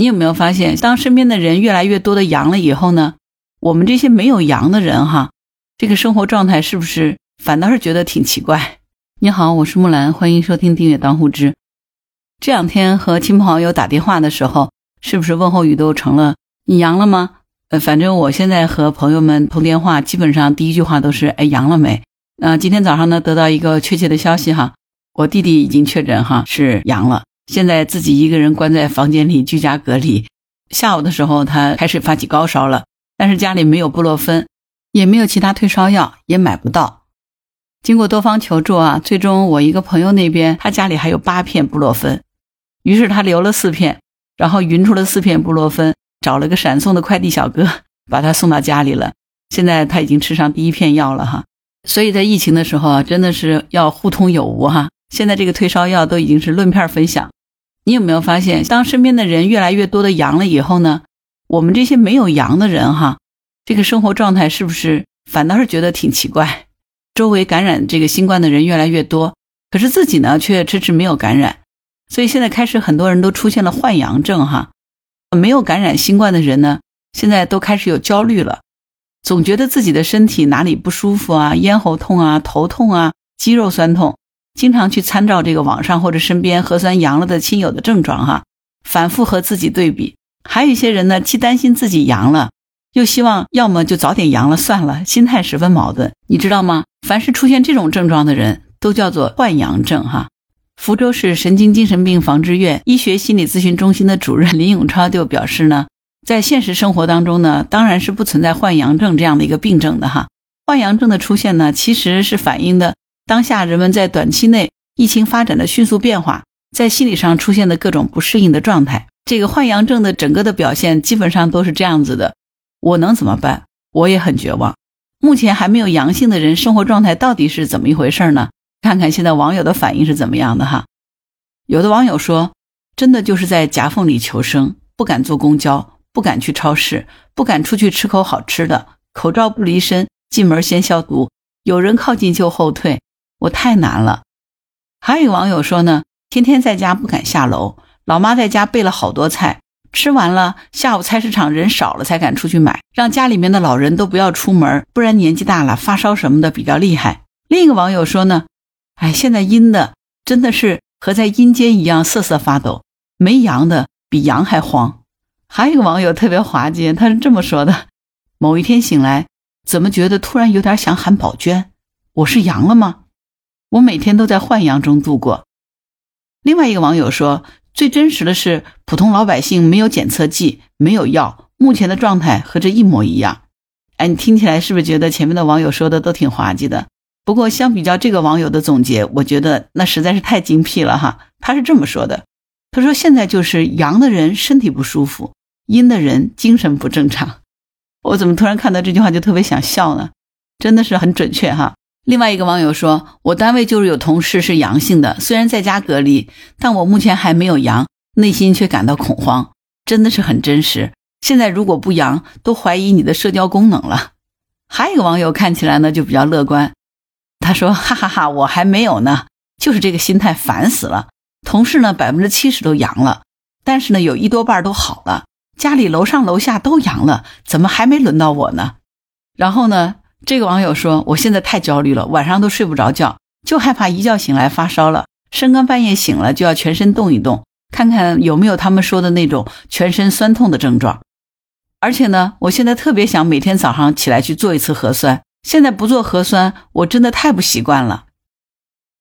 你有没有发现，当身边的人越来越多的阳了以后呢，我们这些没有阳的人哈，这个生活状态是不是反倒是觉得挺奇怪？你好，我是木兰，欢迎收听订阅当户知。这两天和亲朋好友打电话的时候，是不是问候语都成了“你阳了吗？”呃，反正我现在和朋友们通电话，基本上第一句话都是“哎，阳了没？”那今天早上呢，得到一个确切的消息哈，我弟弟已经确诊哈是阳了。现在自己一个人关在房间里居家隔离。下午的时候，他开始发起高烧了，但是家里没有布洛芬，也没有其他退烧药，也买不到。经过多方求助啊，最终我一个朋友那边，他家里还有八片布洛芬，于是他留了四片，然后匀出了四片布洛芬，找了个闪送的快递小哥，把他送到家里了。现在他已经吃上第一片药了哈。所以在疫情的时候啊，真的是要互通有无哈。现在这个退烧药都已经是论片分享。你有没有发现，当身边的人越来越多的阳了以后呢，我们这些没有阳的人哈，这个生活状态是不是反倒是觉得挺奇怪？周围感染这个新冠的人越来越多，可是自己呢却迟迟没有感染，所以现在开始很多人都出现了换阳症哈。没有感染新冠的人呢，现在都开始有焦虑了，总觉得自己的身体哪里不舒服啊，咽喉痛啊，头痛啊，肌肉酸痛。经常去参照这个网上或者身边核酸阳了的亲友的症状哈，反复和自己对比。还有一些人呢，既担心自己阳了，又希望要么就早点阳了算了，心态十分矛盾。你知道吗？凡是出现这种症状的人，都叫做换阳症哈。福州市神经精神病防治院医学心理咨询中心的主任林永超就表示呢，在现实生活当中呢，当然是不存在换阳症这样的一个病症的哈。换阳症的出现呢，其实是反映的。当下人们在短期内疫情发展的迅速变化，在心理上出现的各种不适应的状态，这个换阳症的整个的表现基本上都是这样子的。我能怎么办？我也很绝望。目前还没有阳性的人，生活状态到底是怎么一回事呢？看看现在网友的反应是怎么样的哈。有的网友说，真的就是在夹缝里求生，不敢坐公交，不敢去超市，不敢出去吃口好吃的，口罩不离身，进门先消毒，有人靠近就后退。我太难了，还有网友说呢，天天在家不敢下楼，老妈在家备了好多菜，吃完了下午菜市场人少了才敢出去买，让家里面的老人都不要出门，不然年纪大了发烧什么的比较厉害。另一个网友说呢，哎，现在阴的真的是和在阴间一样瑟瑟发抖，没阳的比阳还慌。还有一个网友特别滑稽，他是这么说的：某一天醒来，怎么觉得突然有点想喊宝娟？我是阳了吗？我每天都在幻阳中度过。另外一个网友说，最真实的是普通老百姓没有检测剂，没有药，目前的状态和这一模一样。哎，你听起来是不是觉得前面的网友说的都挺滑稽的？不过相比较这个网友的总结，我觉得那实在是太精辟了哈。他是这么说的：他说现在就是阳的人身体不舒服，阴的人精神不正常。我怎么突然看到这句话就特别想笑呢？真的是很准确哈。另外一个网友说：“我单位就是有同事是阳性的，虽然在家隔离，但我目前还没有阳，内心却感到恐慌，真的是很真实。现在如果不阳，都怀疑你的社交功能了。”还有一个网友看起来呢就比较乐观，他说：“哈哈哈，我还没有呢，就是这个心态烦死了。同事呢百分之七十都阳了，但是呢有一多半都好了，家里楼上楼下都阳了，怎么还没轮到我呢？然后呢？”这个网友说：“我现在太焦虑了，晚上都睡不着觉，就害怕一觉醒来发烧了，深更半夜醒了就要全身动一动，看看有没有他们说的那种全身酸痛的症状。而且呢，我现在特别想每天早上起来去做一次核酸，现在不做核酸，我真的太不习惯了。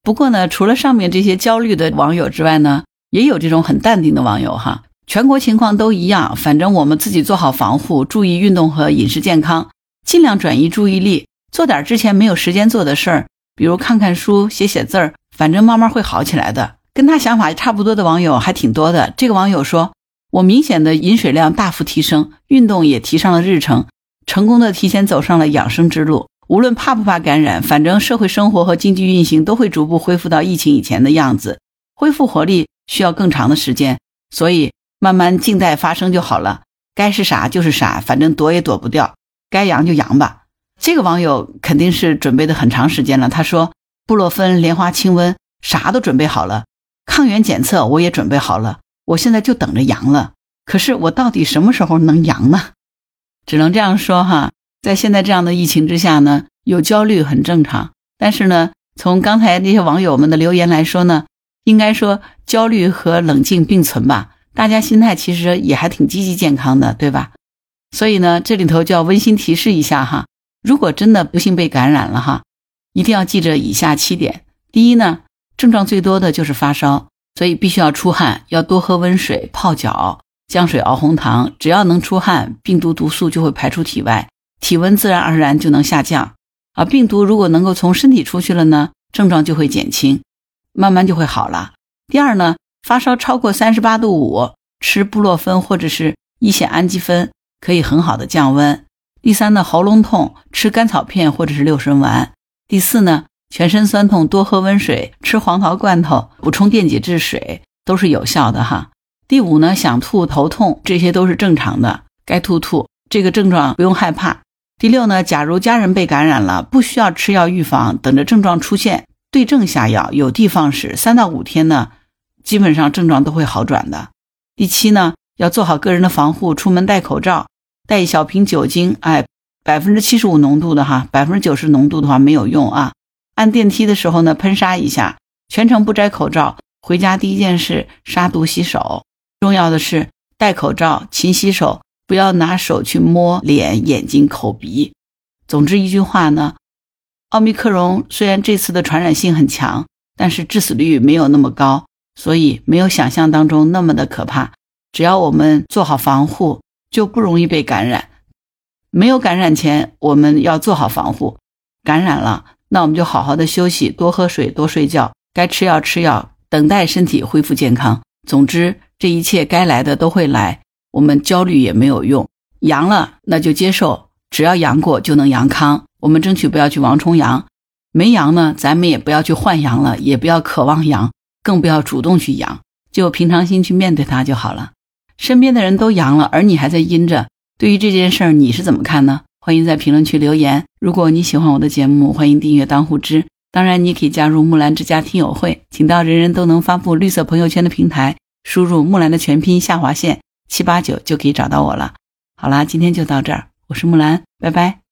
不过呢，除了上面这些焦虑的网友之外呢，也有这种很淡定的网友哈，全国情况都一样，反正我们自己做好防护，注意运动和饮食健康。”尽量转移注意力，做点之前没有时间做的事儿，比如看看书、写写字儿，反正慢慢会好起来的。跟他想法差不多的网友还挺多的。这个网友说：“我明显的饮水量大幅提升，运动也提上了日程，成功的提前走上了养生之路。无论怕不怕感染，反正社会生活和经济运行都会逐步恢复到疫情以前的样子。恢复活力需要更长的时间，所以慢慢静待发生就好了。该是啥就是啥，反正躲也躲不掉。”该阳就阳吧，这个网友肯定是准备的很长时间了。他说：“布洛芬、莲花清瘟啥都准备好了，抗原检测我也准备好了，我现在就等着阳了。可是我到底什么时候能阳呢？只能这样说哈，在现在这样的疫情之下呢，有焦虑很正常。但是呢，从刚才那些网友们的留言来说呢，应该说焦虑和冷静并存吧。大家心态其实也还挺积极健康的，对吧？所以呢，这里头就要温馨提示一下哈，如果真的不幸被感染了哈，一定要记着以下七点。第一呢，症状最多的就是发烧，所以必须要出汗，要多喝温水、泡脚、姜水熬红糖。只要能出汗，病毒毒素就会排出体外，体温自然而然就能下降。啊，病毒如果能够从身体出去了呢，症状就会减轻，慢慢就会好了。第二呢，发烧超过三十八度五，吃布洛芬或者是一酰氨基酚。可以很好的降温。第三呢，喉咙痛吃甘草片或者是六神丸。第四呢，全身酸痛多喝温水，吃黄桃罐头，补充电解质水都是有效的哈。第五呢，想吐头痛这些都是正常的，该吐吐，这个症状不用害怕。第六呢，假如家人被感染了，不需要吃药预防，等着症状出现对症下药，有的放矢，三到五天呢，基本上症状都会好转的。第七呢。要做好个人的防护，出门戴口罩，带一小瓶酒精，哎，百分之七十五浓度的哈，百分之九十浓度的话没有用啊。按电梯的时候呢，喷杀一下，全程不摘口罩。回家第一件事杀毒洗手。重要的是戴口罩，勤洗手，不要拿手去摸脸、眼睛、口鼻。总之一句话呢，奥密克戎虽然这次的传染性很强，但是致死率没有那么高，所以没有想象当中那么的可怕。只要我们做好防护，就不容易被感染。没有感染前，我们要做好防护；感染了，那我们就好好的休息，多喝水，多睡觉，该吃药吃药，等待身体恢复健康。总之，这一切该来的都会来，我们焦虑也没有用。阳了，那就接受，只要阳过就能阳康。我们争取不要去王重阳，没阳呢，咱们也不要去换阳了，也不要渴望阳，更不要主动去阳，就平常心去面对它就好了。身边的人都阳了，而你还在阴着。对于这件事儿，你是怎么看呢？欢迎在评论区留言。如果你喜欢我的节目，欢迎订阅当户知。当然，你可以加入木兰之家听友会，请到人人都能发布绿色朋友圈的平台，输入木兰的全拼下划线七八九就可以找到我了。好啦，今天就到这儿，我是木兰，拜拜。